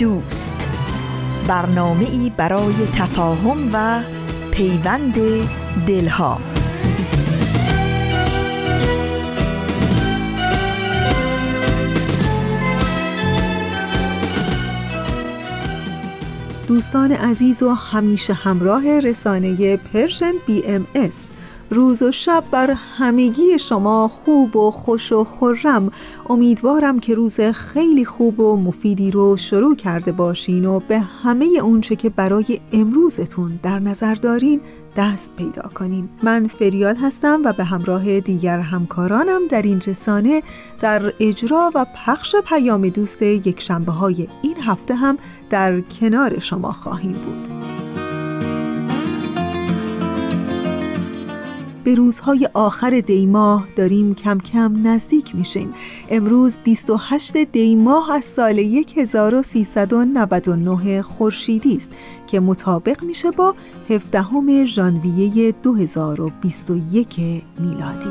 دوست. برنامه ای برای تفاهم و پیوند دلها. دوستان عزیز و همیشه همراه رسانه پرشن بی ام اس. روز و شب بر همگی شما خوب و خوش و خورم امیدوارم که روز خیلی خوب و مفیدی رو شروع کرده باشین و به همه اونچه که برای امروزتون در نظر دارین دست پیدا کنین. من فریال هستم و به همراه دیگر همکارانم در این رسانه در اجرا و پخش پیام دوست یک شنبه های این هفته هم در کنار شما خواهیم بود. به روزهای آخر دیماه داریم کم کم نزدیک میشیم. امروز 28 دیماه از سال 1399 خورشیدی است که مطابق میشه با 17 ژانویه 2021 میلادی.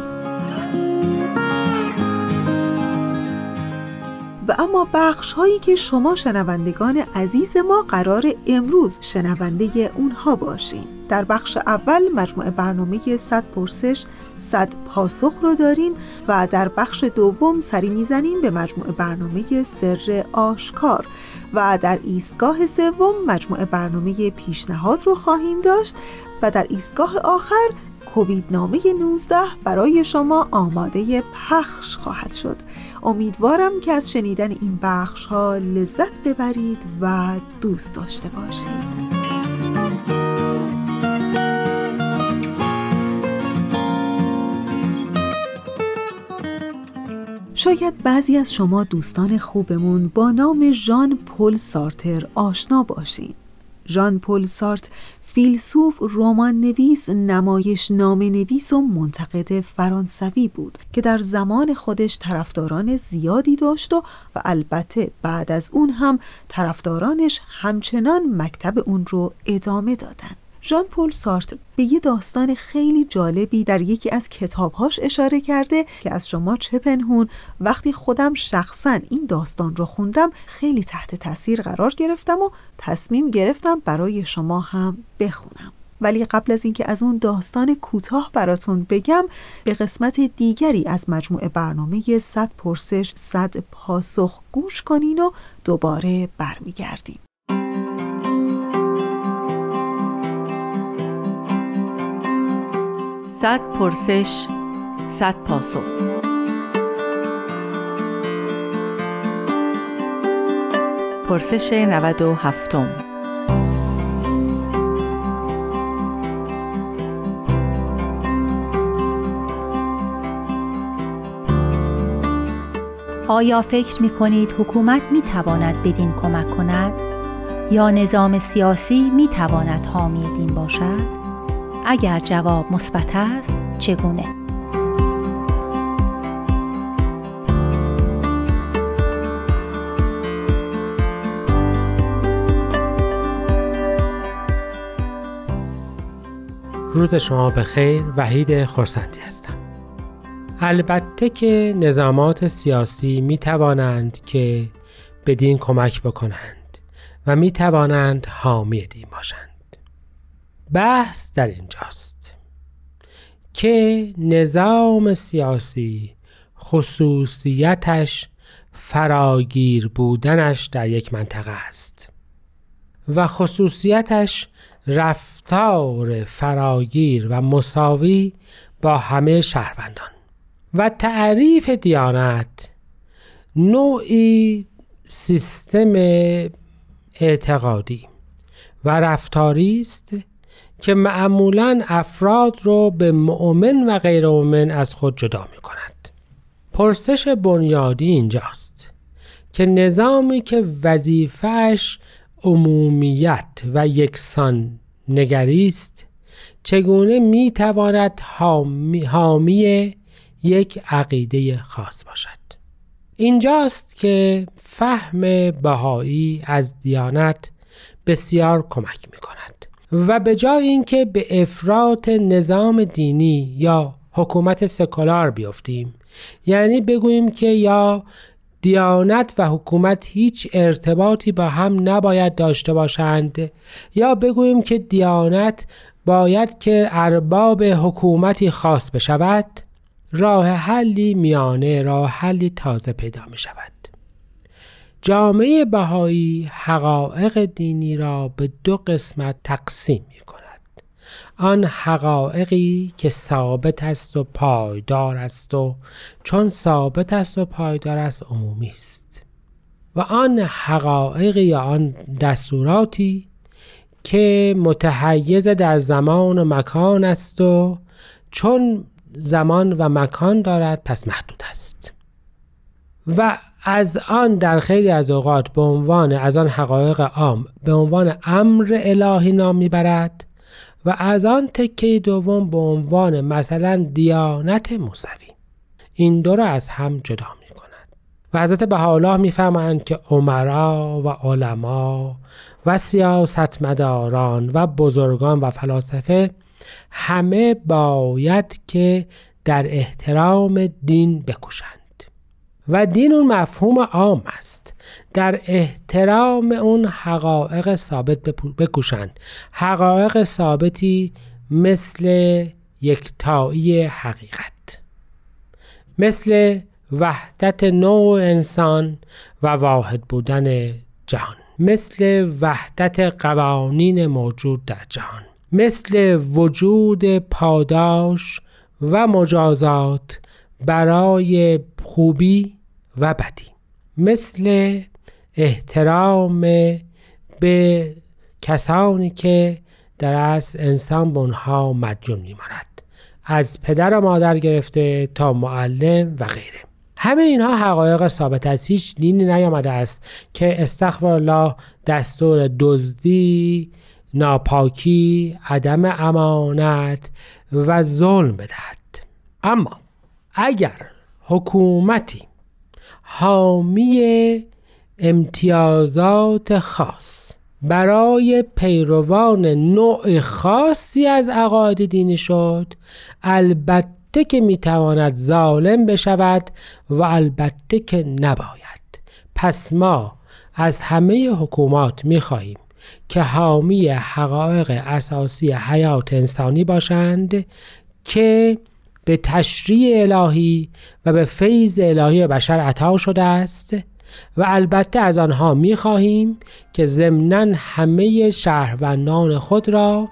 و اما بخش هایی که شما شنوندگان عزیز ما قرار امروز شنونده اونها باشین. در بخش اول مجموعه برنامه 100 پرسش 100 پاسخ رو داریم و در بخش دوم سری می‌زنیم به مجموعه برنامه سر آشکار و در ایستگاه سوم مجموعه برنامه پیشنهاد رو خواهیم داشت و در ایستگاه آخر کووید نامه 19 برای شما آماده پخش خواهد شد. امیدوارم که از شنیدن این بخش ها لذت ببرید و دوست داشته باشید. شاید بعضی از شما دوستان خوبمون با نام ژان پل سارتر آشنا باشید. ژان پل سارت فیلسوف رمان نویس نمایش نام نویس و منتقد فرانسوی بود که در زمان خودش طرفداران زیادی داشت و, و البته بعد از اون هم طرفدارانش همچنان مکتب اون رو ادامه دادن ژان پل سارت به یه داستان خیلی جالبی در یکی از کتابهاش اشاره کرده که از شما چه پنهون. وقتی خودم شخصا این داستان رو خوندم خیلی تحت تاثیر قرار گرفتم و تصمیم گرفتم برای شما هم بخونم. ولی قبل از اینکه از اون داستان کوتاه براتون بگم به قسمت دیگری از مجموعه برنامه 100 پرسش 100 پاسخ گوش کنین و دوباره برمیگردیم. صد پرسش صد پاسخ پرسش 97 آیا فکر می کنید حکومت می تواند بدین کمک کند؟ یا نظام سیاسی می تواند حامی دین باشد؟ اگر جواب مثبت است چگونه؟ روز شما به خیر وحید خورسندی هستم. البته که نظامات سیاسی می توانند که بدین کمک بکنند و می توانند حامی دین باشند. بحث در اینجاست که نظام سیاسی خصوصیتش فراگیر بودنش در یک منطقه است و خصوصیتش رفتار فراگیر و مساوی با همه شهروندان و تعریف دیانت نوعی سیستم اعتقادی و رفتاری است که معمولا افراد رو به مؤمن و غیر مؤمن از خود جدا می کند. پرسش بنیادی اینجاست که نظامی که وظیفهش عمومیت و یکسان نگری است چگونه می‌تواند حامی, حامی یک عقیده خاص باشد اینجاست که فهم بهایی از دیانت بسیار کمک می کند و به جای اینکه به افراط نظام دینی یا حکومت سکولار بیفتیم یعنی بگوییم که یا دیانت و حکومت هیچ ارتباطی با هم نباید داشته باشند یا بگوییم که دیانت باید که ارباب حکومتی خاص بشود راه حلی میانه راه حلی تازه پیدا می شود جامعه بهایی حقایق دینی را به دو قسمت تقسیم می کند آن حقایقی که ثابت است و پایدار است و چون ثابت است و پایدار است عمومی است. و آن حقایقی یا آن دستوراتی که متحیز در زمان و مکان است و چون زمان و مکان دارد پس محدود است. و از آن در خیلی از اوقات به عنوان از آن حقایق عام به عنوان امر الهی نام می‌برد و از آن تکه دوم به عنوان مثلا دیانت موسوی. این دو را از هم جدا می کند و حضرت بهاءالله می‌فهمند که عمرا و علما و سیاستمداران و بزرگان و فلاسفه همه باید که در احترام دین بکوشند. و دین اون مفهوم عام است. در احترام اون حقایق ثابت بکوشند. حقایق ثابتی مثل یکتایی حقیقت مثل وحدت نوع انسان و واحد بودن جهان مثل وحدت قوانین موجود در جهان مثل وجود پاداش و مجازات برای خوبی و بدی مثل احترام به کسانی که در اصل انسان به اونها مدیون میماند. از پدر و مادر گرفته تا معلم و غیره. همه اینها حقایق ثابت از هیچ دینی نیامده است که استغفر الله دستور دزدی ناپاکی عدم امانت و ظلم بدهد. اما اگر حکومتی حامی امتیازات خاص. برای پیروان نوع خاصی از عقاید دینی شد. البته که می‌تواند ظالم بشود و البته که نباید. پس ما از همه حکومات می‌خواهیم که حامی حقایق اساسی حیات انسانی باشند که به تشریع الهی و به فیض الهی بشر عطا شده است و البته از آنها می خواهیم که ضمنا همه شهروندان خود را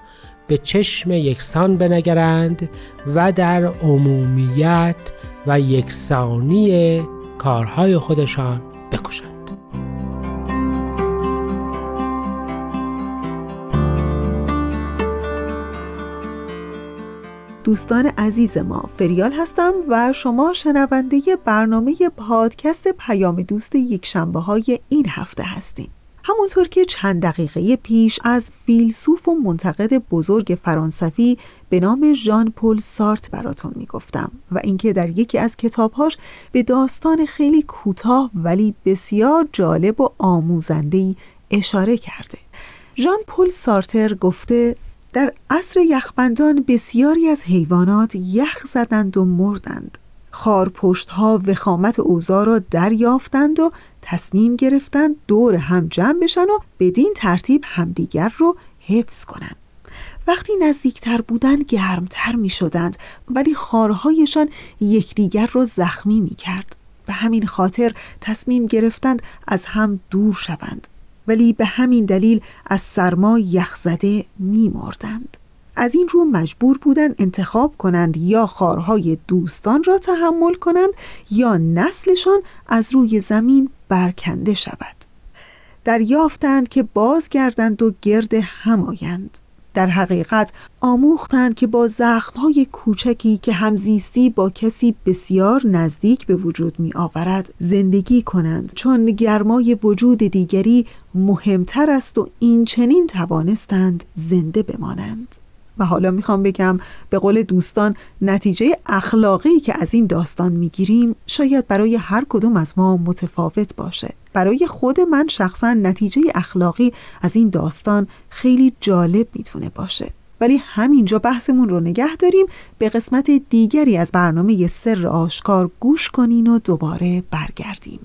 به چشم یکسان بنگرند و در عمومیت و یکسانی کارهای خودشان بکشند. دوستان عزیز ما فریال هستم و شما شنونده برنامه پادکست پیام دوست یک شنبه های این هفته هستید. همونطور که چند دقیقه پیش از فیلسوف و منتقد بزرگ فرانسوی به نام ژان پل سارت براتون می‌گفتم و اینکه در یکی از کتابهاش به داستان خیلی کوتاه ولی بسیار جالب و آموزنده اشاره کرده. ژان پل سارتر گفته در عصر یخبندان بسیاری از حیوانات یخ زدند و مردند. خارپشت ها وخامت اوضاع را دریافتند و تصمیم گرفتند دور هم جمع بشن و بدین ترتیب همدیگر رو حفظ کنند وقتی نزدیکتر بودند گرمتر می شدند ولی خارهایشان یکدیگر را زخمی می کرد به همین خاطر تصمیم گرفتند از هم دور شوند. ولی به همین دلیل از سرما یخزده می مردند. از این رو مجبور بودند انتخاب کنند یا خارهای دوستان را تحمل کنند یا نسلشان از روی زمین برکنده شود دریافتند که بازگردند و گرد همایند در حقیقت آموختند که با زخمهای کوچکی که همزیستی با کسی بسیار نزدیک به وجود می آورد زندگی کنند. چون گرمای وجود دیگری مهمتر است و این چنین توانستند زنده بمانند. و حالا می‌خوام بگم به قول دوستان نتیجه اخلاقی که از این داستان می‌گیریم شاید برای هر کدوم از ما متفاوت باشه. برای خود من شخصا نتیجه اخلاقی از این داستان خیلی جالب می‌تونه باشه. ولی همینجا بحثمون رو نگه داریم به قسمت دیگری از برنامه سر آشکار گوش کنین و دوباره برگردیم.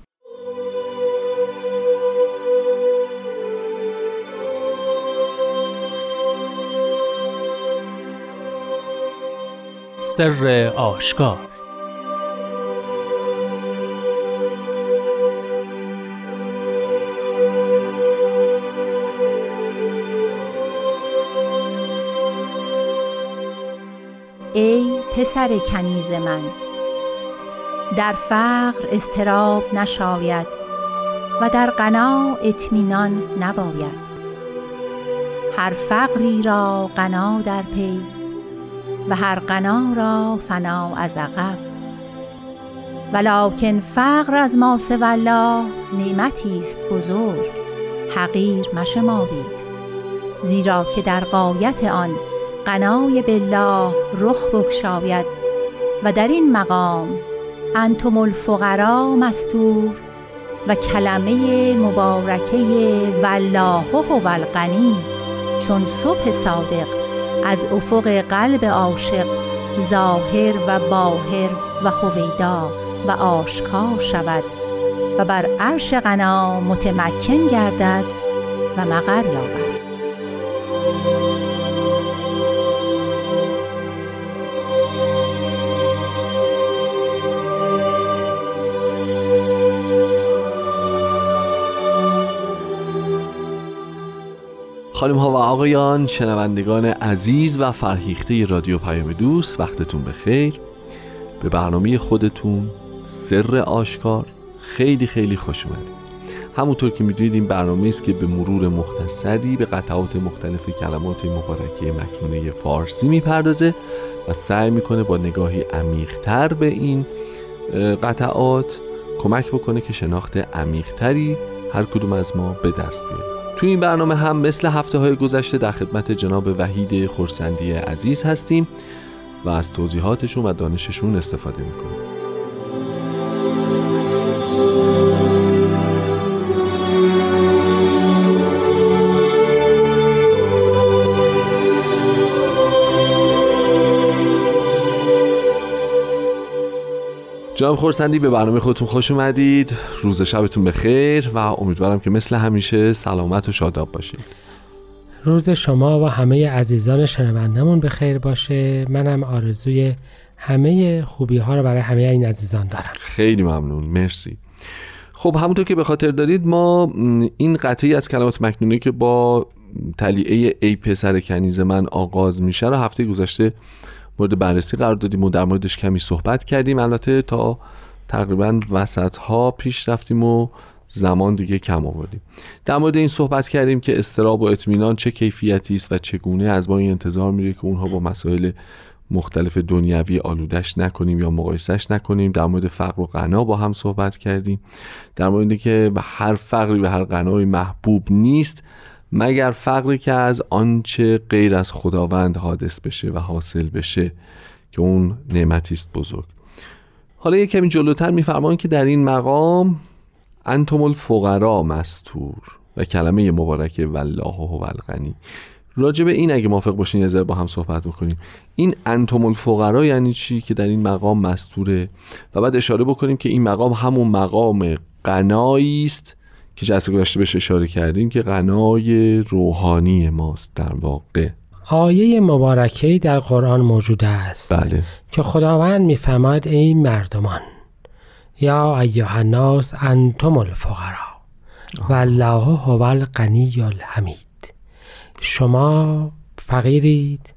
سر آشکار. ای پسر کنیز من در فقر استراب نشاید و در غنا اطمینان نباید. هر فقری را غنا در پی و هر غنا را فنا از عقب. ولکن فقر از ما الله نعمتی است بزرگ حقیر مشمارید. زیرا که در قایت آن قنای بالله رخ بکشاید و در این مقام انتم الفقرا مستور و کلمه مبارکه والله هو الغنی چون صبح صادق از افق قلب عاشق ظاهر و باهر و هویدا و آشکار شود و بر عرش غنا متمکن گردد و مقر یابد. خانم ها و آقایان شنوندگان عزیز و فرهیخته رادیو پیام دوست وقتتون بخیر. به برنامه خودتون سر آشکار خیلی خیلی خوش اومدید. همونطور که می‌دونید این برنامه است که به مرور مختصری به قطعات مختلف کلمات مبارکه مکنونه فارسی می‌پردازه و سعی می‌کنه با نگاهی عمیقتر به این قطعات کمک بکنه که شناخت عمیقتری هر کدوم از ما به دست بیاره. توی این برنامه هم مثل هفته های گذشته در خدمت جناب وحید خورسندی عزیز هستیم و از توضیحاتشون و دانششون استفاده می‌کنیم. جناب خورسندی به برنامه خودتون خوش اومدید. روز شبتون بخیر و امیدوارم که مثل همیشه سلامت و شاداب باشید. روز شما و همه عزیزان شنوندمون به خیر باشه. منم آرزوی همه خوبی ها رو برای همه این عزیزان دارم. خیلی ممنون. مرسی. خب همونطور که به خاطر دارید ما این قطعی از کلمات مکنونه که با تلیعه ای پسر کنیز من آغاز میشه رو هفته گذشته مورد بررسی قرار دادیم و در موردش کمی صحبت کردیم. البته تا تقریبا وسط ها پیش رفتیم و زمان دیگه کم آوردیم. در مورد این صحبت کردیم که استراب و اطمینان چه کیفیتی است و چگونه از ما این انتظار میره که اونها با مسائل مختلف دنیوی آلودش نکنیم یا مقایسش نکنیم. در مورد فقر و غنا با هم صحبت کردیم. در مورد که هر فقری و هر غنای محبوب نیست مگر فقری که از آنچه غیر از خداوند حادث بشه و حاصل بشه که اون نعمتی است بزرگ. حالا یک کمی جلوتر میفرمان که در این مقام انتم الفقرا مستور و کلمه مبارکه والله هو الغنی. راجع به این اگه موافق باشین یه با هم صحبت بکنیم. این انتم الفقرا یعنی چی که در این مقام مستوره؟ و بعد اشاره بکنیم که این مقام همون مقام قنایی است که جلسه گذشته بهش اشاره کردیم که غنای روحانی ماست در واقع آیه مبارکه در قرآن موجود است بله. که خداوند میفرماید ای مردمان یا ایها الناس انتم الفقرا والله هو الغنی الحمید شما فقیرید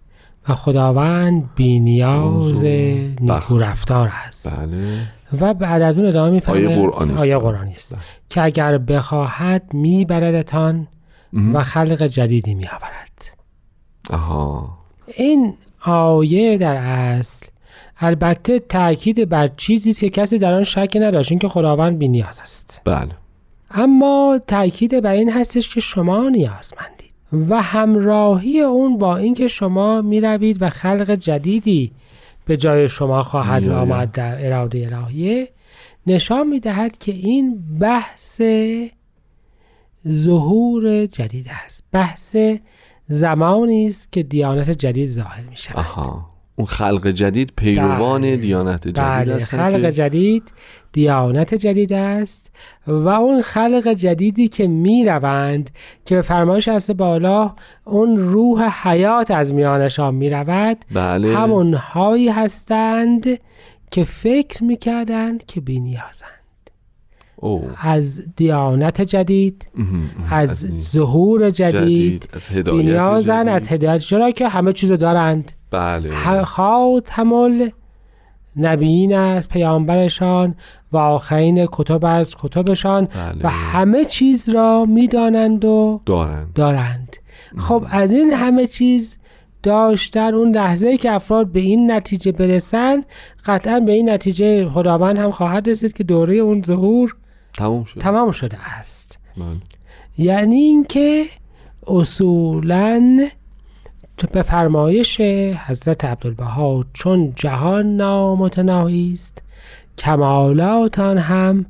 و خداوند بینیاز نیکو رفتار است بله. و بعد از اون ادامه میفرماید آیه قرآنی است, آیه قرآنی است. بله. که اگر بخواهد میبردتان و خلق جدیدی میآورد. آها. این آیه در اصل البته تاکید بر چیزی است که کسی در آن شک نداشت اینکه خداوند بینیاز است. بله. اما تاکید بر این هستش که شما نیازمندید و همراهی اون با اینکه شما می روید و خلق جدیدی به جای شما خواهد. آمد در اراده الهیه نشان می دهد که این بحث ظهور جدید است. بحث زمانی است که دیانت جدید ظاهر می شود آها. اون خلق جدید پیروان بله. دیانت جدید بله. هستن خلق که- جدید دیانت جدید است و اون خلق جدیدی که می روند که به فرمایش هست بالا اون روح حیات از میانشان می رود بله. همونهایی هستند که فکر می کردند که بینیازند. او. از دیانت جدید. از این ظهور جدید, جدید از هدایت جدید. از هدایت چرا که همه چیزو دارند. بله. خاتم نبیین است پیامبرشان و آخرین کتب از کتبشان بله. و همه چیز را می‌دانند و دارند. دارند. خب از این همه چیز داشتن اون لحظه که افراد به این نتیجه برسن قطعا به این نتیجه خداوند هم خواهد رسید که دوره اون ظهور تمام شد تمام شده است بله. یعنی اینکه اصولا به فرمایش حضرت عبدالبها چون جهان نامتناهی است کمالات آن هم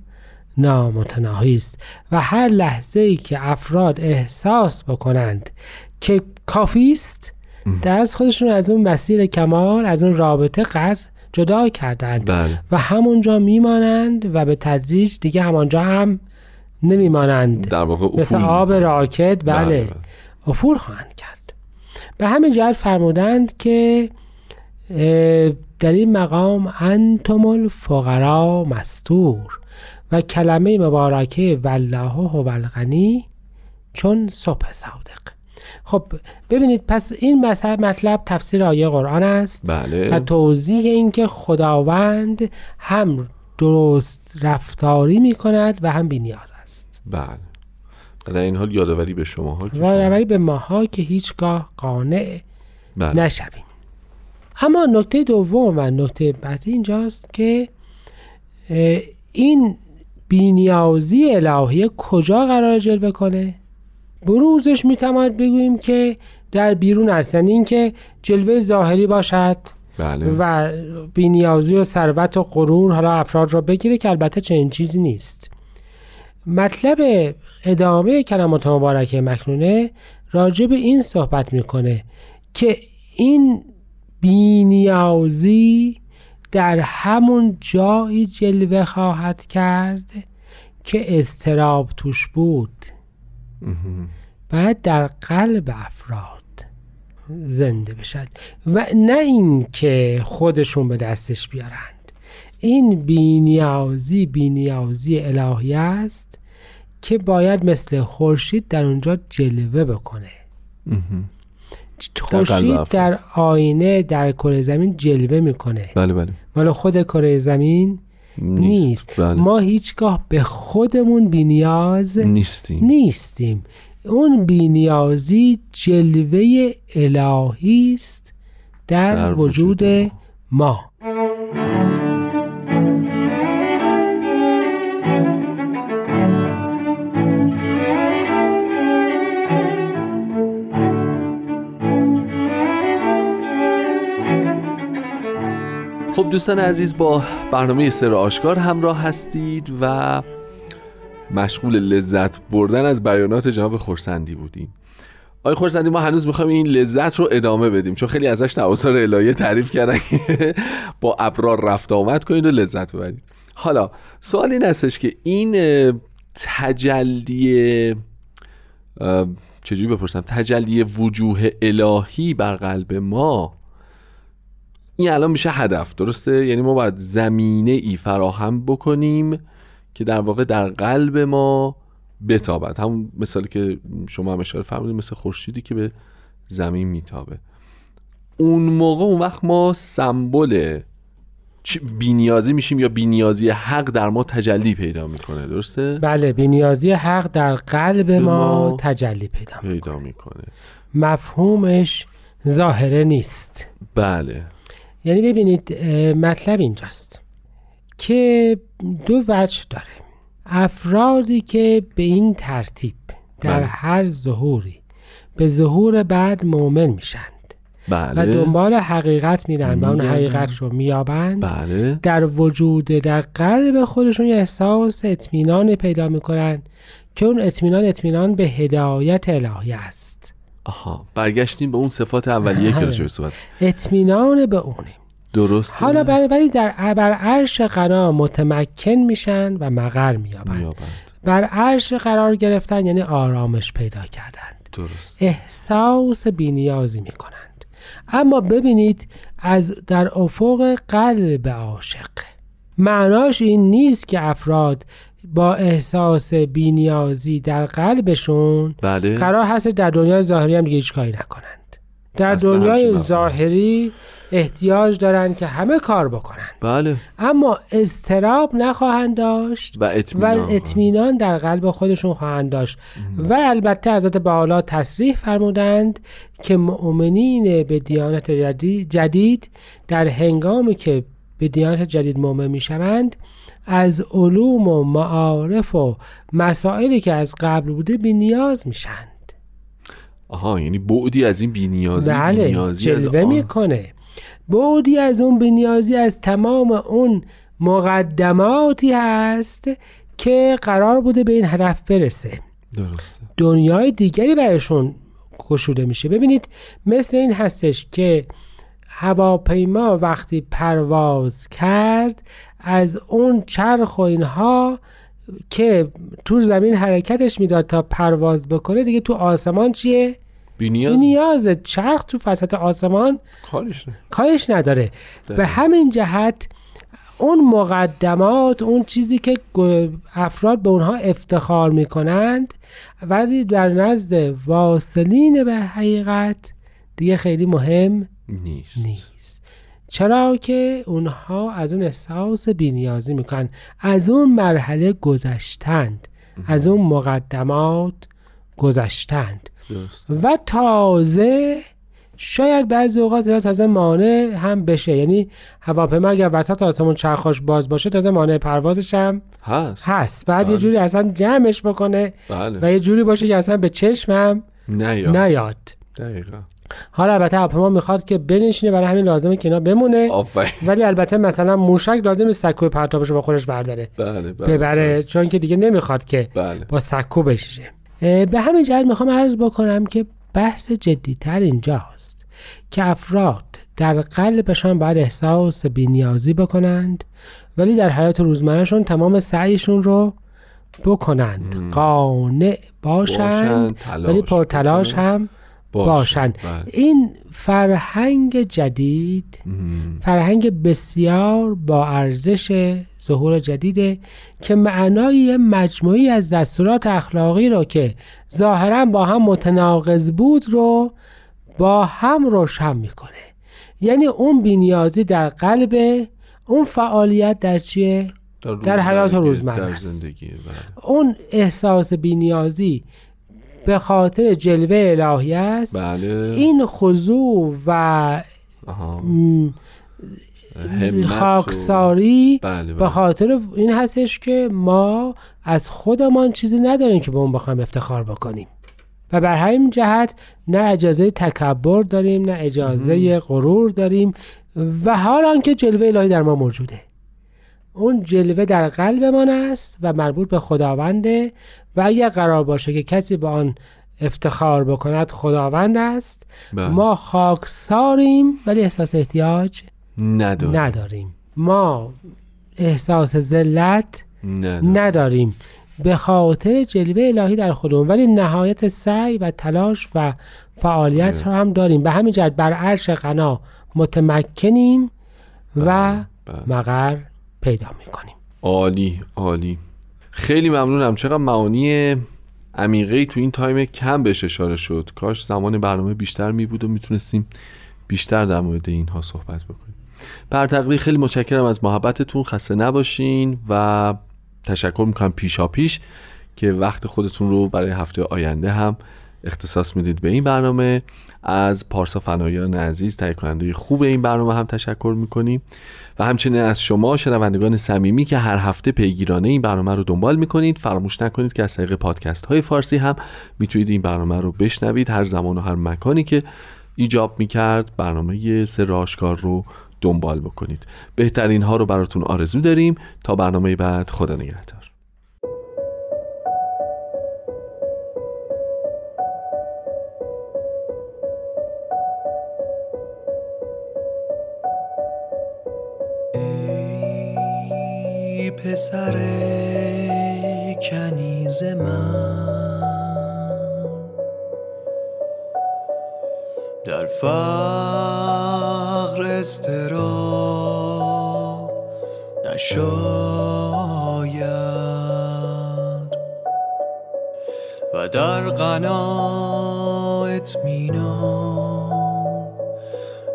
نامتناهی است و هر لحظه ای که افراد احساس بکنند که کافی است دست خودشون از اون مسیر کمال از اون رابطه قطع جدا کردند بله. و همونجا میمانند و به تدریج دیگه همانجا هم نمیمانند. در واقع افول مثل آب. راکت. بله, بله. افول خواهند کرد. به همین جهت فرمودند که در این مقام انتم الفقرا مستور و کلمه مبارکه والله هو الغنی چون صبح صادق. خب ببینید پس این مثل مطلب تفسیر آیه قرآن است و بله توضیح اینکه خداوند هم درست رفتاری می کند و هم بینیاز است. بله. در این حال یادآوری به شما ها که و ولی به ماها که هیچگاه قانع بله. نشویم. اما نکته دوم و نکته بعدی اینجاست که این بینیازی الهیه کجا قرار جلوه کنه؟ بروزش می‌تواند بگوییم که در بیرون است. یعنی اینکه جلوه ظاهری باشد بله. و بینیازی و ثروت و غرور حالا افراد را بگیره که البته چنین چیزی نیست. مطلب ادامه کلمات مبارکه مکنونه راجع به این صحبت می‌کنه که این بینیازی در همون جایی جلوه خواهد کرد که استراب توش بود. بعد در قلب افراد زنده بشد و نه این که خودشون به دستش بیارند. این بینیازی بینیازی الهی است که باید مثل خورشید در اونجا جلوه بکنه. خورشید. در آینه در کره زمین جلوه می‌کنه. بله بله. مال خود کره زمین نیست, نیست. بله. ما هیچگاه به خودمون بینیاز نیستیم. نیستیم. اون بینیازی جلوه الهی است در, در وجود وجود ما. دوستان عزیز با برنامه سر آشکار همراه هستید و مشغول لذت بردن از بیانات جناب خورسندی بودیم. آقای خورسندی ما هنوز می‌خوایم این لذت رو ادامه بدیم چون خیلی ازش آثار الهیه تعریف کردن با ابرار رفت آمد کنید و لذت ببرید. حالا سوال این هستش که این تجلی چجوری بپرسم؟ تجلی وجوه الهی بر قلب ما این الان میشه هدف درسته؟ یعنی ما باید زمینه ای فراهم بکنیم که در واقع در قلب ما بتابد. همون مثالی که شما هم اشاره فرمودید مثل خورشیدی که به زمین میتابه. اون موقع اون وقت ما سمبل بینیازی میشیم یا بینیازی حق در ما تجلی پیدا می‌کنه درسته؟ بله بینیازی حق در قلب ما ما تجلی پیدا می‌کنه. پیدا می‌کنه. مفهومش ظاهره نیست. بله. یعنی ببینید مطلب اینجاست که دو وجه داره افرادی که به این ترتیب در بله. هر ظهوری به ظهور بعد مؤمن میشند بله و دنبال حقیقت میرن و اون. حقیقت رو میابند بله در وجود در قلب خودشون یه احساس اطمینان پیدا می‌کنن که اون اطمینان اطمینان به هدایت الهی است آها برگشتیم به اون صفات اولیه که. راجع صحبت اطمینان به اونه درست حالا ولی در بر عرش قنا متمکن میشن و مقر مییابند. میابند بر عرش قرار گرفتن یعنی آرامش پیدا کردند. درست احساس بینیازی می کنند اما ببینید از در افق قلب عاشق. معناش این نیست که افراد با احساس بینیازی در قلبشون بله. قرار هست در دنیای ظاهری هم دیگه هیچ کاری نکنند. در دنیای. ظاهری احتیاج دارند که همه کار بکنند. بله. اما اضطراب نخواهند داشت و و اطمینان در قلب خودشون خواهند داشت. و البته حضرت بالا تصریح فرمودند که مؤمنین به دیانت جدید, جدید در هنگامی که به دیانت جدید مؤمن می‌شوند از علوم و معارف و مسائلی که از قبل بوده بی نیاز میشند آها یعنی بعدی از این بینیازی؟ بله بینیازی از جلوه آن. می‌کنه. بعدی از اون بنیازی از تمام اون مقدماتی هست که قرار بوده به این هدف برسه. درسته. دنیای دیگری برشون گشوده میشه. ببینید مثل این هستش که هواپیما وقتی پرواز کرد از اون چرخ و اینها که تو زمین حرکتش می‌داد تا پرواز بکنه دیگه تو آسمان چیه؟ بینیاز نیاز چرخ تو وسط آسمان کارش نداره دقیقا. به همین جهت اون مقدمات اون چیزی که افراد به اونها افتخار می‌کنند ولی در نزد واصلین به حقیقت دیگه خیلی مهم نیست. نیست. چرا که اونها از اون احساس بینیازی می‌کنن. از اون مرحله گذشتند. از اون مقدمات گذشتند. درست. و تازه شاید بعضی اوقات اینا تازه مانع هم بشه. یعنی هواپیما اگر وسط آسمون چرخاش باز باشه تازه مانع پروازش هم هست. هست. بعد یه بله. جوری اصلا جمعش بکنه بله. و یه جوری باشه که اصلا به چشمم نه یا نیاد. دقیقا. حالا البته هواپیما می‌خواد که بنشینه برای همین لازمه که اینا بمونه. آفرین. ولی البته مثلا موشک لازم سکوی پرتابش با خودش برداره. بله بله ببره چون که دیگه نمی‌خواد که بله. با سکو بشه به همین جهت می‌خوام عرض بکنم که بحث جدیتر اینجاست که افراد در قلبشان باید احساس بینیازی بکنند ولی در حیات روزمرهشون تمام سعیشون رو بکنند. قانع باشند, باشند، ولی پرتلاش. هم باشند بله. این فرهنگ جدید مم. فرهنگ بسیار با ارزش ظهور جدیده که معنای مجموعی از دستورات اخلاقی رو که ظاهرا با هم متناقض بود رو با هم روشن می‌کنه یعنی اون بینیازی در قلب اون فعالیت در چیه؟ در حیات روزمرگی، روزمره در است. بله اون احساس بینیازی به خاطر جلوه الهی است بله. این خضوع و خاکساری بله به بله. خاطر این هستش که ما از خودمان چیزی نداریم که به اون بخوایم افتخار بکنیم. و بر همین جهت نه اجازه تکبر داریم نه اجازه غرور داریم و حال آنکه جلوه الهی در ما موجوده. اون جلوه در قلبمان است و مربوط به خداونده و اگر قرار باشه که کسی به آن افتخار بکند خداوند است. بله. ما خاکساریم ولی احساس احتیاج نداره نداریم. ما احساس ذلت نداره نداریم. به خاطر جلوه الهی در خودمون. ولی نهایت سعی و تلاش و فعالیت رو هم داریم. به همین جهت بر عرش غنا متمکنیم و بله. مقر پیدا می‌کنیم. عالی عالی. خیلی ممنونم. چقدر معانی عمیقه تو این تایم کم بهش اشاره شد. کاش زمان برنامه بیشتر می بود و می‌تونستیم بیشتر در مورد اینها صحبت بکنیم. بر خیلی متشکرم از محبتتون. خسته نباشین و تشکر می‌کنم پیشا پیش که وقت خودتون رو برای هفته آینده هم اختصاص می‌دید به این برنامه. از پارسا فنایان عزیز تهیه خوب این برنامه هم تشکر می‌کنیم. و همچنین از شما شنوندگان صمیمی که هر هفته پیگیرانه این برنامه رو دنبال می‌کنید فراموش نکنید که از طریق پادکست های فارسی هم می‌تونید این برنامه رو بشنوید. هر زمان و هر مکانی که ایجاب می‌کرد برنامه سر آشکار رو دنبال بکنید. بهترین ها رو براتون آرزو داریم. تا برنامه بعد خدا نگهدار. پسر کنیز من. در فقر استراب نشاید. و در غنا اطمینان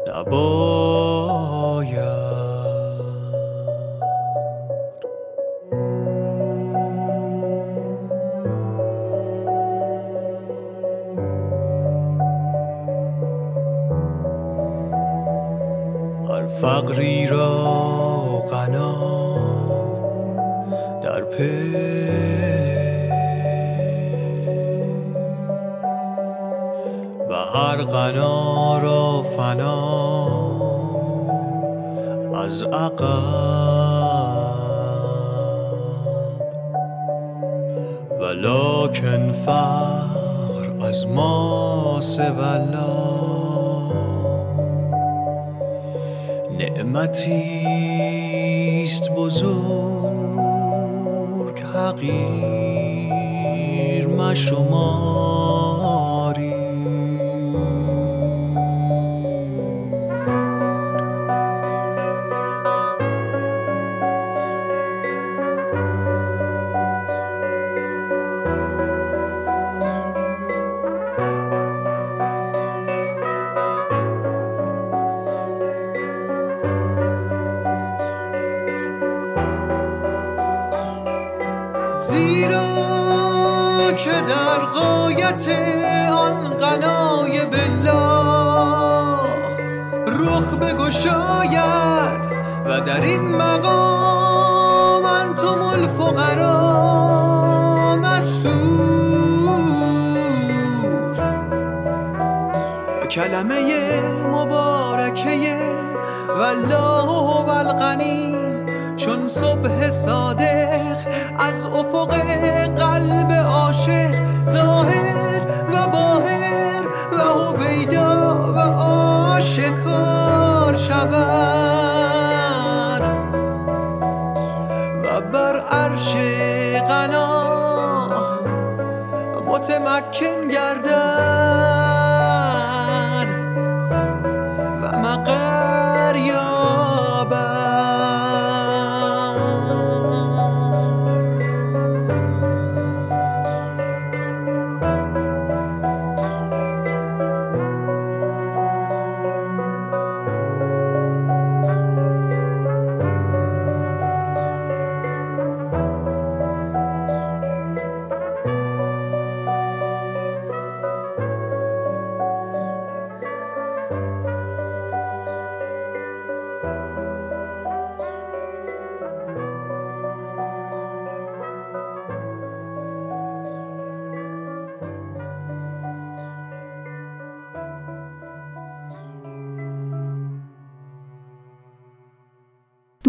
نباید عقب. ولکن فقر از ما سولا. نعمتی است بزرگ حقیر مشماری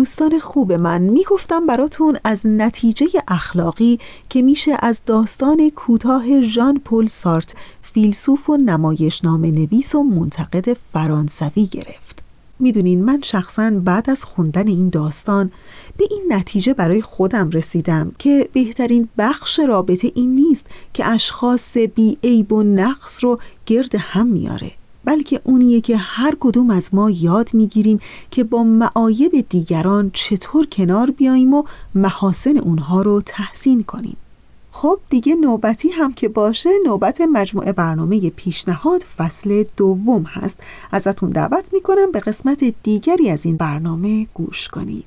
دوستان خوب من می‌گفتم براتون از نتیجه اخلاقی که میشه از داستان کوتاه ژان پل سارت فیلسوف و نمایشنامه نویس و منتقد فرانسوی گرفت. می‌دونین من شخصا بعد از خوندن این داستان به این نتیجه برای خودم رسیدم که بهترین بخش رابطه این نیست که اشخاص بی عیب و نقص رو گرد هم میاره. بلکه اونیه که هر کدوم از ما یاد می‌گیریم که با معایب دیگران چطور کنار بیاییم و محاسن اونها رو تحسین کنیم. خب دیگه نوبتی هم که باشه نوبت مجموعه برنامه پیشنهاد فصل دوم هست. ازتون دعوت می‌کنم به قسمت دیگری از این برنامه گوش کنید.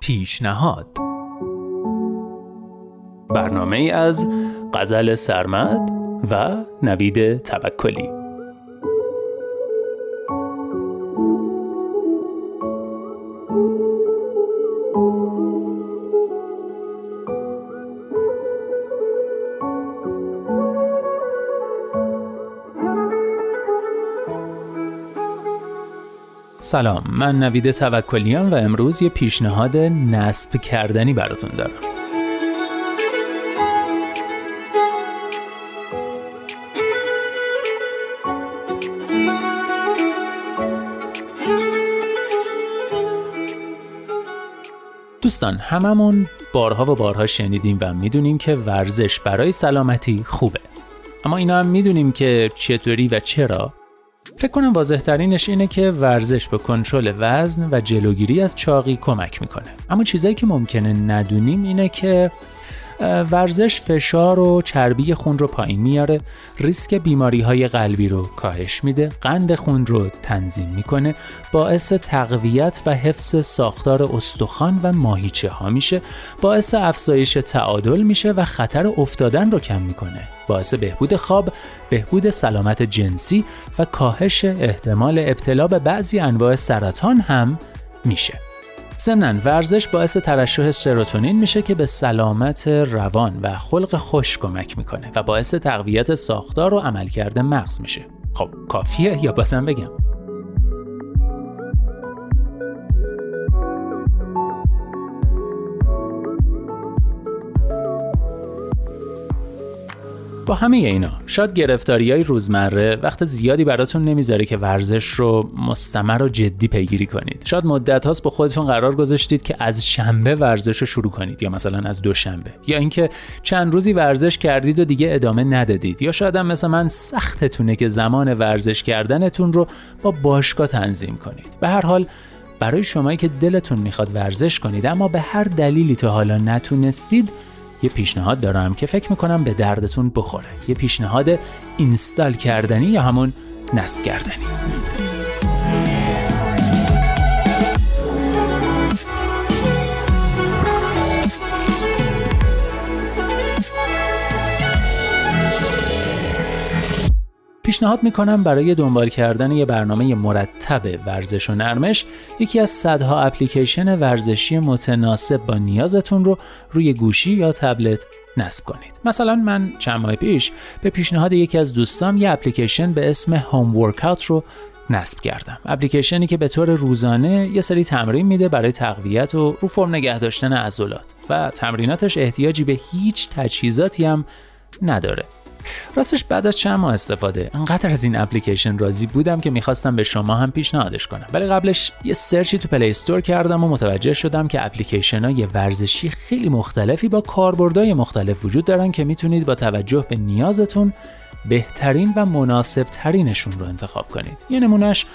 پیشنهاد. برنامه از غزل سرمد و نوید توکلی. سلام من نوید توکلیام و امروز یه پیشنهاد نصب کردنی براتون دارم. دوستان هممون بارها و بارها شنیدیم و می‌دونیم که ورزش برای سلامتی خوبه. اما اینا هم می‌دونیم که چطوری و چرا. فکر کنم واضح ترینش اینه که ورزش به کنترل وزن و جلوگیری از چاقی کمک می‌کنه. اما چیزایی که ممکنه ندونیم اینه که ورزش فشار و چربی خون رو پایین میاره. ریسک بیماری های قلبی رو کاهش میده. قند خون رو تنظیم می‌کنه. باعث تقویت و حفظ ساختار استخوان و ماهیچه ها میشه. باعث افزایش تعادل میشه و خطر افتادن رو کم می‌کنه. باعث بهبود خواب، بهبود سلامت جنسی و کاهش احتمال ابتلا به بعضی انواع سرطان هم میشه. ضمنا ورزش باعث ترشح سروتونین میشه که به سلامت روان و خلق خوش کمک می‌کنه و باعث تقویت ساختار و عملکرد مغز میشه. خب کافیه یا بازم بگم؟ با همه اینا. شاید گرفتاری های روزمره وقت زیادی براتون نمی‌ذاره که ورزش رو مستمر و جدی پیگیری کنید. شاید مدت هاست با خودتون قرار گذاشتید که از شنبه ورزش رو شروع کنید یا مثلا از دوشنبه. یا اینکه چند روزی ورزش کردید و دیگه ادامه ندادید. یا شاید هم مثل من سختتونه که زمان ورزش کردنتون رو با باشگاه تنظیم کنید. به هر حال برای شمایی که دلتون می‌خواد ورزش کنید اما به هر دلیلی تا حالا نتونستید یه پیشنهاد دارم که فکر می‌کنم به دردتون بخوره. یه پیشنهاد اینستال کردنی یا همون نصب کردنی. پیشنهاد می‌کنم برای دنبال کردن یه برنامه مرتب ورزش و نرمش یکی از صدها اپلیکیشن ورزشی متناسب با نیازتون رو روی گوشی یا تبلت نصب کنید. مثلا من چند ماه پیش به پیشنهاد یکی از دوستام یه اپلیکیشن به اسم هوم ورکاوت رو نصب کردم. اپلیکیشنی که به طور روزانه یه سری تمرین میده برای تقویت و رو فرم نگه داشتن عضلات و تمریناتش احتیاجی به هیچ تجهیزاتی هم نداره. راستش بعد از چند ماه استفاده. انقدر از این اپلیکیشن راضی بودم که می‌خواستم به شما هم پیشنهادش کنم. ولی قبلش یه search ی تو Play Store کردم و متوجه شدم که اپلیکیشن های ورزشی خیلی مختلفی با کاربردهای مختلف وجود دارن که می‌تونید با توجه به نیازتون بهترین و مناسب ترینشون رو انتخاب کنید. یه نمونهش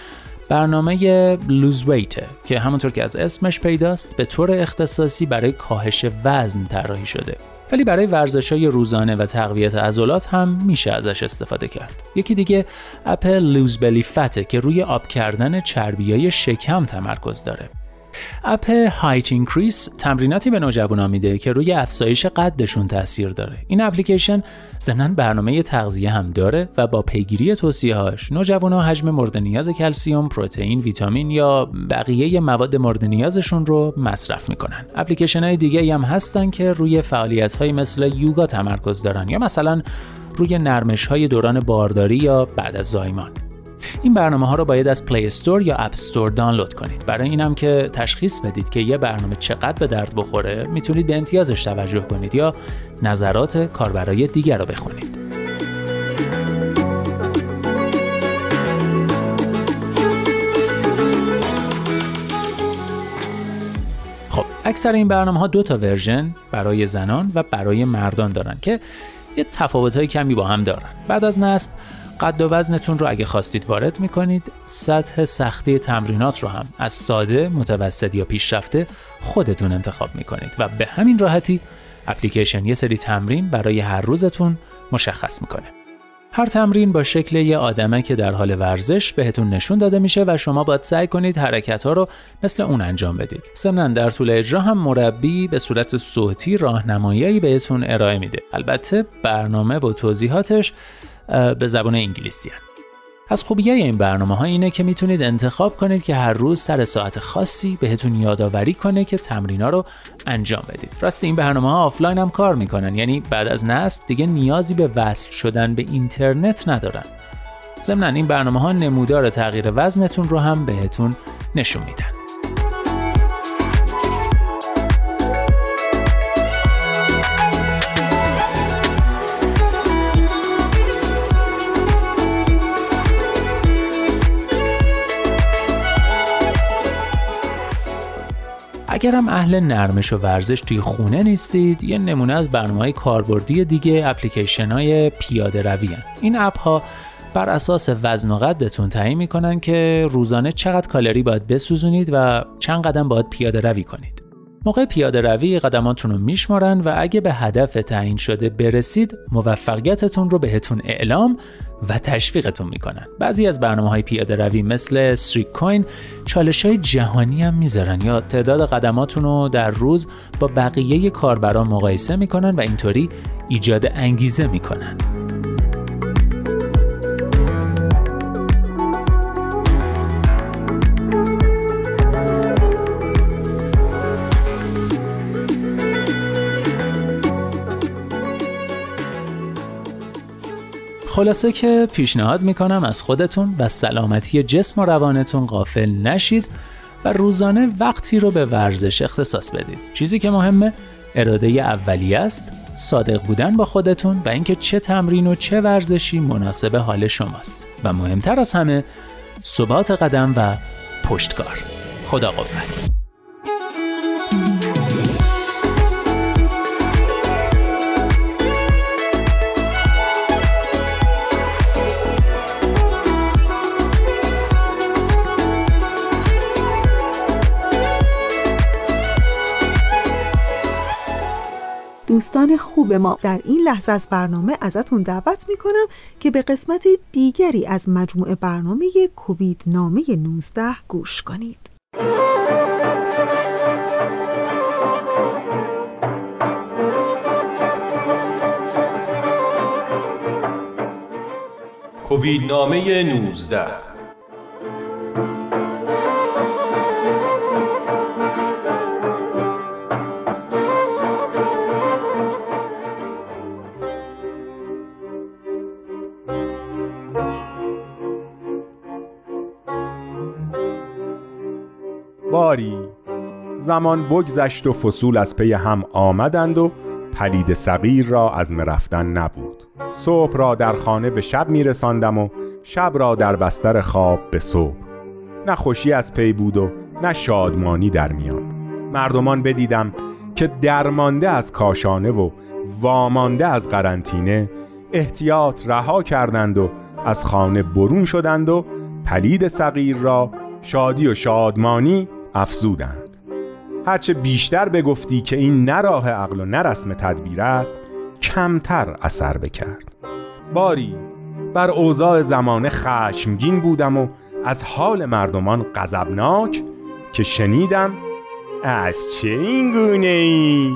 برنامه Lose Weight ه که همونطور که از اسمش پیداست به طور اختصاصی برای کاهش وزن طراحی شده. ولی برای ورزش های روزانه و تقویت عضلات هم میشه ازش استفاده کرد. یکی دیگه اپ Lose Belly Fat ه که روی آب کردن چربی های شکم تمرکز داره. اپ Height Increase تمریناتی به نوجوانا میده که روی افزایش قدشون تاثیر داره این اپلیکیشن ضمن برنامه تغذیه هم داره و با پیگیری توصیه‌هاش نوجوانا حجم مورد نیاز کلسیوم، پروتئین، ویتامین یا بقیه مواد مورد نیازشون رو مصرف می‌کنن. اپلیکیشن های دیگه هم هستن که روی فعالیت مثل یوگا تمرکز دارن یا مثلا روی نرمش های دوران بارداری یا بعد از زایمان. این برنامه ها رو باید از Play Store یا App Store دانلود کنید. برای اینم که تشخیص بدید که یه برنامه چقدر به درد بخوره می‌تونید به امتیازش توجه کنید یا نظرات کاربرای دیگر رو بخونید. خب اکثر این برنامه ها دو تا ورژن برای زنان و برای مردان دارن که یه تفاوت های کمی با هم دارن. بعد از نصب قد و وزنتون رو اگه خواستید وارد می‌کنید سطح سختی تمرینات رو هم از ساده، متوسط یا پیشرفته خودتون انتخاب می‌کنید و به همین راحتی اپلیکیشن یه سری تمرین برای هر روزتون مشخص می‌کنه هر تمرین با شکل یه آدمه که در حال ورزش بهتون نشون داده میشه و شما باید سعی کنید حرکت ها رو مثل اون انجام بدید. ضمن در طول اجرا هم مربی به صورت صوتی راهنمایی بهتون ارائه میده. البته برنامه و توضیحاتش به زبان انگلیسی هست. از خوبیه این برنامه ها اینه که می‌تونید انتخاب کنید که هر روز سر ساعت خاصی بهتون یادآوری کنه که تمرینا رو انجام بدید. راست این برنامه ها آفلاین هم کار می‌کنن یعنی بعد از نصب دیگه نیازی به وصل شدن به اینترنت ندارن. ضمن این برنامه ها نمودار تغییر وزنتون رو هم بهتون نشون میدن. اگرم اهل نرمش و ورزش توی خونه نیستید یه نمونه از برنامه های کاربردی دیگه اپلیکیشن های پیاده روی هن. این اپ ها بر اساس وزن و قدتون تعیین می‌کنن که روزانه چقدر کالری باید بسوزونید و چند قدم باید پیاده روی کنید. موقع پیاده روی قدماتون رو میشمارن و اگه به هدف تعیین شده برسید موفقیتتون رو بهتون اعلام و تشویقتون می‌کنن. بعضی از برنامه های پیاده روی مثل Sweatcoin چالش های جهانی هم می‌ذارن یا تعداد قدماتون رو در روز با بقیه کاربران مقایسه می‌کنن و اینطوری ایجاد انگیزه می‌کنن. خلاصه که پیشنهاد می‌کنم از خودتون و سلامتی جسم و روانتون غافل نشید و روزانه وقتی رو به ورزش اختصاص بدید. چیزی که مهمه اراده اولیه است. صادق بودن با خودتون و اینکه چه تمرین و چه ورزشی مناسب حال شماست. و مهمتر از همه ثبات قدم و پشتکار. خدا قفل دوستان خوب ما. در این لحظه از برنامه ازتون دعوت می‌کنم که به قسمت دیگری از مجموعه برنامه کووید نامه 19 گوش کنید. کووید نامه 19 باری. زمان بگذشت و فصول از پی هم آمدند و پلید صغیر را از مرفتن نبود. صبح را در خانه به شب می رساندم و شب را در بستر خواب به صبح. نه خوشی از پی بود و نه شادمانی در میان. مردمان بدیدم که درمانده از کاشانه و وامانده از قرنطینه احتیاط رها کردند و از خانه برون شدند و پلید صغیر را شادی و شادمانی افزودند. هرچه بیشتر بگفتی که این نه راه عقل و نه رسم تدبیر است کمتر اثر بکرد. باری بر اوضاع زمانه خشمگین بودم و از حال مردمان غضبناک که شنیدم از چه این گونه ای؟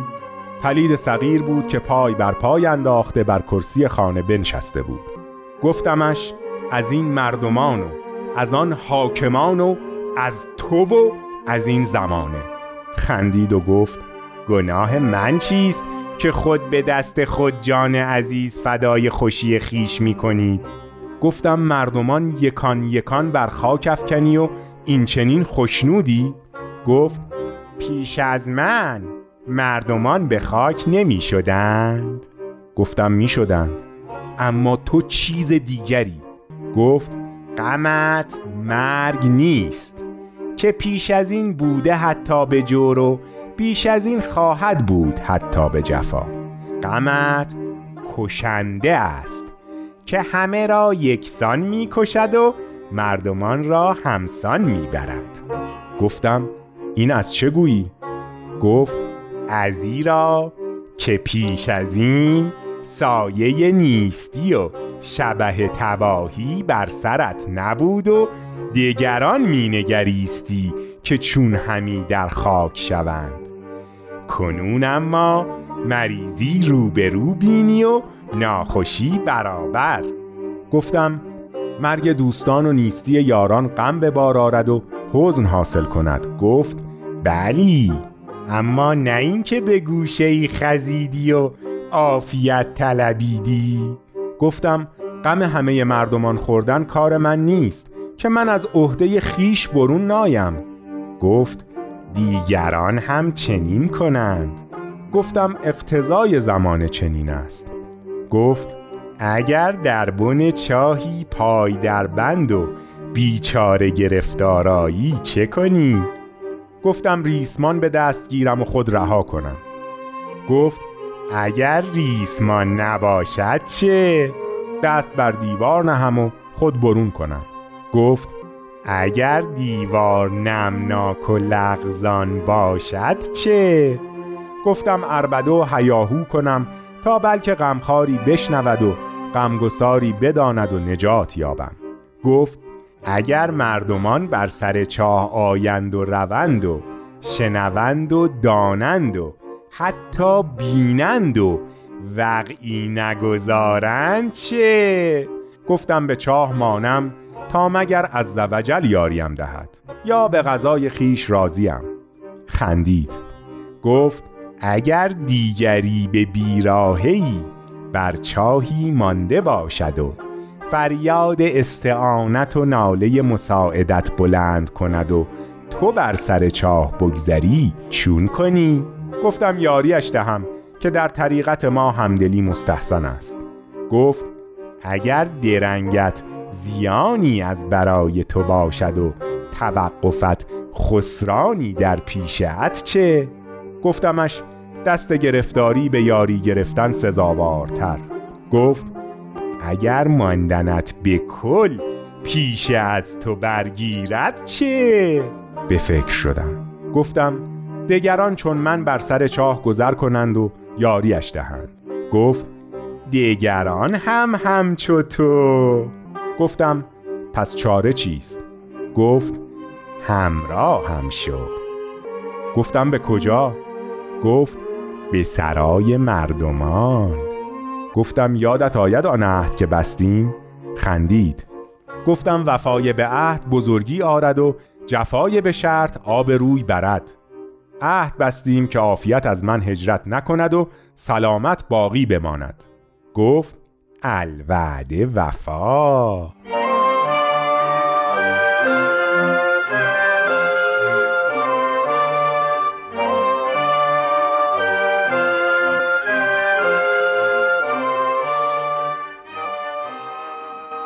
پلید صغیر بود که پای بر پای انداخته بر کرسی خانه بنشسته بود. گفتمش از این مردمان و از آن حاکمان و از تو و از این زمانه. خندید و گفت گناه من چیست که خود به دست خود جان عزیز فدای خوشی خیش می کنید؟ گفتم مردمان یکان یکان بر خاک افکنی و این چنین خوشنودی؟ گفت پیش از من مردمان به خاک نمی شدند. گفتم می شدند. اما تو چیز دیگری؟ گفت غمت مرگ نیست. که پیش از این بوده حتی به جور و بیش از این خواهد بود حتی به جفا غمت کشنده است که همه را یکسان می کشد و مردمان را همسان می برد گفتم این از چه گویی؟ گفت ازیرا که پیش از این سایه نیستی و شبه تباهی بر سرت نبود و دیگران مینگریستی که چون همی در خاک شوند. کنون اما مریضی روبرو بینی و ناخوشی برابر. گفتم مرگ دوستان و نیستی یاران غم به بار آرد و حزن حاصل کند. گفت بلی اما نه اینکه به گوشه ای خزیدی و عافیت طلبیدی. گفتم غم همه مردمان خوردن کار من نیست. که من از عهده خیش برون نایم. گفت دیگران هم چنین کنند. گفتم اقتضای زمان چنین است. گفت اگر در بن چاهی پای در بند و بیچاره گرفتارایی چه کنی؟ گفتم ریسمان به دست گیرم و خود رها کنم. گفت اگر ریسمان نباشد چه؟ دست بر دیوار نهم و خود برون کنم. گفت اگر دیوار نمناک و لغزان باشد چه؟ گفتم اربده و هیاهو کنم تا بلکه غمخواری بشنود و غمگساری بداند و نجات یابم گفت اگر مردمان بر سر چاه آیند و روند و شنوند و دانند و حتی بینند و وقعی نگذارند چه؟ گفتم به چاه مانم تا مگر از زوجل یاریم دهد؟ یا به غذای خیش راضیم خندید. گفت اگر دیگری به بیراهی بر چاهی مانده باشد و فریاد استعانت و ناله مساعدت بلند کند و تو بر سر چاه بگذری چون کنی؟ گفتم یاریش دهم که در طریقت ما همدلی مستحسن است. گفت اگر درنگت زیانی از برای تو باشد و توقفت خسرانی در پیشت چه؟ گفتمش دست گرفتاری به یاری گرفتن سزاوارتر گفت اگر ماندنت به کل پیش از تو برگیرد چه؟ به فکر شدم گفتم دگران چون من بر سر چاه گذر کنند و یاریش دهند گفت دیگران هم همچو تو گفتم پس چاره چیست؟ گفت همراه هم شو. گفتم به کجا؟ گفت به سرای مردمان. گفتم یادت آید آن عهد که بستیم؟ خندید. گفتم وفای به عهد بزرگی آرد و جفای به شرط آب روی برد. عهد بستیم که عافیت از من هجرت نکند و سلامت باقی بماند. گفت الوعده وفا.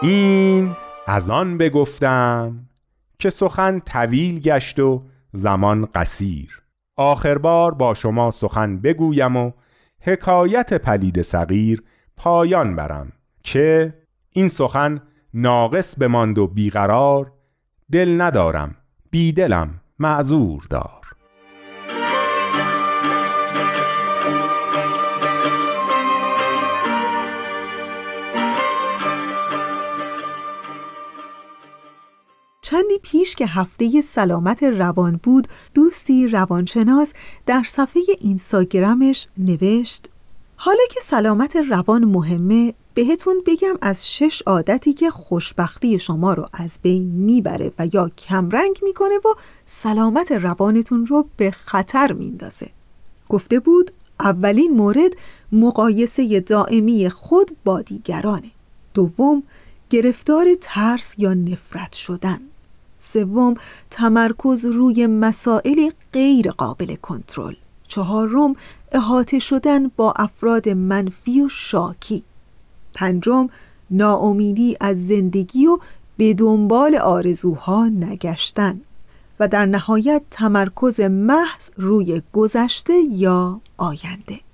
این از آن بگفتم که سخن طویل گشت و زمان قصیر. آخر بار با شما سخن بگویم و حکایت پلید صغیر پایان برم که این سخن ناقص بماند و بیقرار دل ندارم بیدلم معذور دار. چندی پیش که هفته سلامت روان بود دوستی روانشناس در صفحه اینستاگرامش نوشت حالا که سلامت روان مهمه بهتون بگم از شش عادتی که خوشبختی شما رو از بین می‌بره و یا کمرنگ می‌کنه و سلامت روانتون رو به خطر میندازه. گفته بود اولین مورد مقایسه دائمی خود با دیگرانه. دوم گرفتار ترس یا نفرت شدن. سوم تمرکز روی مسائل غیر قابل کنترل. چهارم احاطه شدن با افراد منفی و شاکی. پنجم ناامیدی از زندگی و به دنبال آرزوها نگشتن. و در نهایت تمرکز محض روی گذشته یا آینده.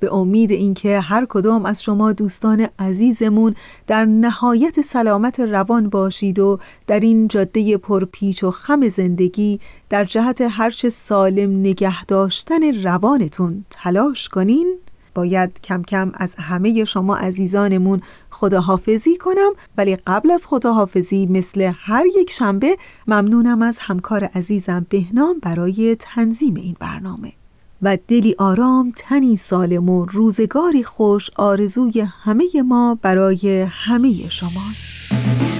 به امید اینکه هر کدام از شما دوستان عزیزمون در نهایت سلامت روان باشید و در این جاده پرپیچ و خم زندگی در جهت هرچه سالم نگه داشتن روانتون تلاش کنین. باید کم کم از همه شما عزیزانمون خداحافظی کنم. ولی قبل از خداحافظی مثل هر یک شنبه ممنونم از همکار عزیزم بهنام برای تنظیم این برنامه. و دلی آرام تنی سالم و روزگاری خوش آرزوی همه ما برای همه شماست.